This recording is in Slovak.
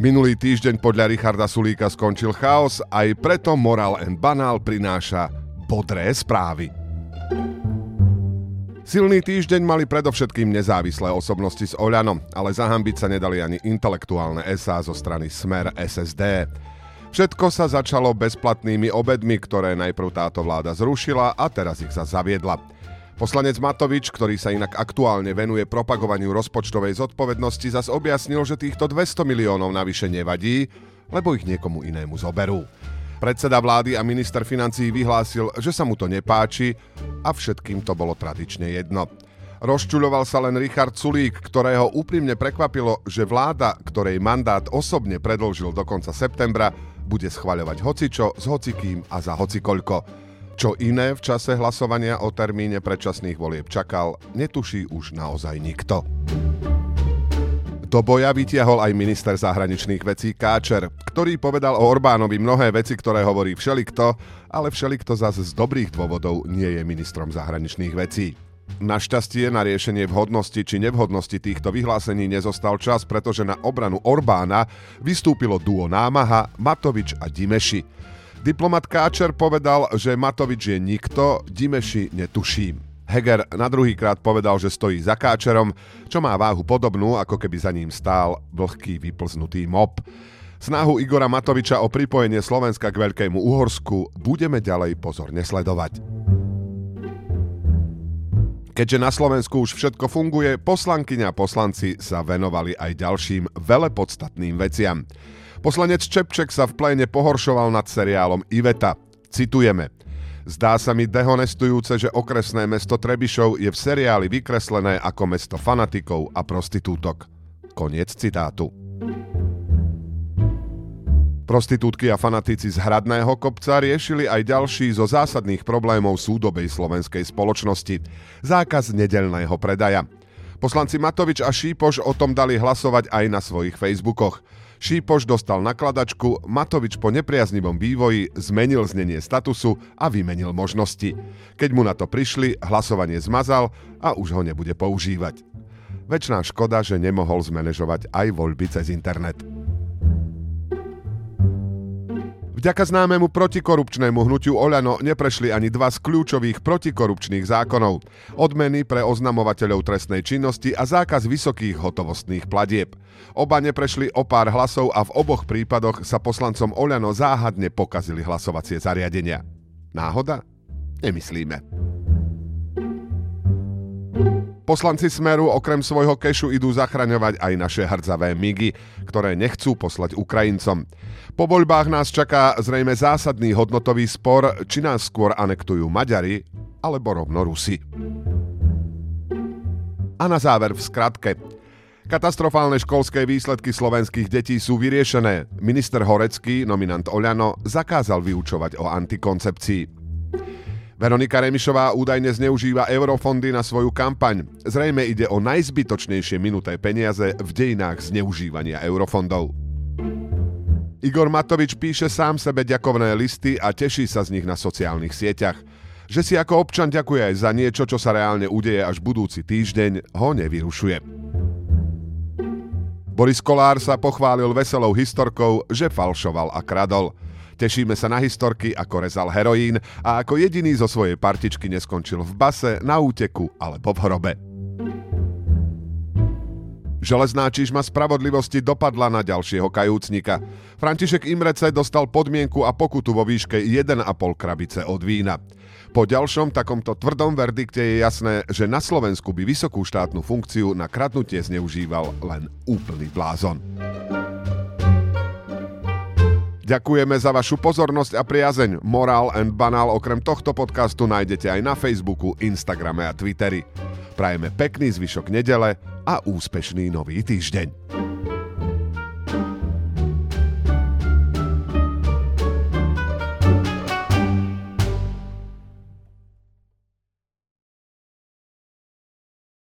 Minulý týždeň podľa Richarda Sulíka skončil chaos, aj preto Moral and Banal prináša bodré správy. Silný týždeň mali predovšetkým nezávislé osobnosti z Oľano, ale zahambiť sa nedali ani intelektuálne SA zo strany Smer SSD. Všetko sa začalo bezplatnými obedmi, ktoré najprv táto vláda zrušila a teraz ich sa zaviedla. Poslanec Matovič, ktorý sa inak aktuálne venuje propagovaniu rozpočtovej zodpovednosti, zas objasnil, že týchto 200 miliónov navyše nevadí, lebo ich niekomu inému zoberú. Predseda vlády a minister financií vyhlásil, že sa mu to nepáči a všetkým to bolo tradične jedno. Rozčuľoval sa len Richard Sulík, ktorého úprimne prekvapilo, že vláda, ktorej mandát osobne predlžil do konca septembra, bude schvaľovať hocičo s hocikým a za hocikoľko. Čo iné v čase hlasovania o termíne predčasných volieb čakal, netuší už naozaj nikto. Do boja vytiahol aj minister zahraničných vecí Káčer, ktorý povedal o Orbánovi mnohé veci, ktoré hovorí všelikto, ale všelikto zase z dobrých dôvodov nie je ministrom zahraničných vecí. Našťastie na riešenie vhodnosti či nevhodnosti týchto vyhlásení nezostal čas, pretože na obranu Orbána vystúpilo duo Námaha, Matovič a Dimeši. Diplomat Káčer povedal, že Matovič je nikto, Dimeši netuším. Heger na druhý krát povedal, že stojí za Káčerom, čo má váhu podobnú, ako keby za ním stál vlhký vyplznutý mop. Snahu Igora Matoviča o pripojenie Slovenska k Veľkému Uhorsku budeme ďalej pozorne sledovať. Keďže na Slovensku už všetko funguje, poslankyňa a poslanci sa venovali aj ďalším velepodstatným veciam. Poslanec Čepček sa v pléne pohoršoval nad seriálom Iveta. Citujeme. Zdá sa mi dehonestujúce, že okresné mesto Trebišov je v seriáli vykreslené ako mesto fanatikov a prostitútok. Koniec citátu. Prostitútky a fanatici z Hradného kopca riešili aj ďalší zo zásadných problémov súdobej slovenskej spoločnosti. Zákaz nedelného predaja. Poslanci Matovič a Šípoš o tom dali hlasovať aj na svojich Facebookoch. Šípoš dostal nakladačku, Matovič po nepriaznivom vývoji zmenil znenie statusu a vymenil možnosti. Keď mu na to prišli, hlasovanie zmazal a už ho nebude používať. Večná škoda, že nemohol zmanéžovať aj voľby cez internet. Vďaka známemu protikorupčnému hnutiu Oľano neprešli ani dva z kľúčových protikorupčných zákonov. Odmeny pre oznamovateľov trestnej činnosti a zákaz vysokých hotovostných platieb. Oba neprešli o pár hlasov a v oboch prípadoch sa poslancom Oľano záhadne pokazili hlasovacie zariadenia. Náhoda? Nemyslíme. Poslanci Smeru okrem svojho kešu idú zachraňovať aj naše hrdzavé migy, ktoré nechcú poslať Ukrajincom. Po voľbách nás čaká zrejme zásadný hodnotový spor, či nás skôr anektujú Maďari alebo rovno Rusi. A na záver v skratke. Katastrofálne školské výsledky slovenských detí sú vyriešené. Minister Horecký, nominant Oľano, zakázal vyučovať o antikoncepcii. Veronika Remišová údajne zneužíva eurofondy na svoju kampaň. Zrejme ide o najzbytočnejšie minuté peniaze v dejinách zneužívania eurofondov. Igor Matovič píše sám sebe ďakovné listy a teší sa z nich na sociálnych sieťach. Že si ako občan ďakuje aj za niečo, čo sa reálne udeje až budúci týždeň, ho nevyrušuje. Boris Kolár sa pochválil veselou historkou, že falšoval a kradol. Tešíme sa na historky, ako rezal heroín a ako jediný zo svojej partičky neskončil v base, na úteku alebo v hrobe. Železná čižma spravodlivosti dopadla na ďalšieho kajúcnika. František Imrece dostal podmienku a pokutu vo výške 1,5 krabice od vína. Po ďalšom takomto tvrdom verdikte je jasné, že na Slovensku by vysokú štátnu funkciu na kradnutie zneužíval len úplný blázon. Ďakujeme za vašu pozornosť a priazeň. Morál and Banál okrem tohto podcastu nájdete aj na Facebooku, Instagrame a Twitteri. Prajeme pekný zvyšok nedele a úspešný nový týždeň.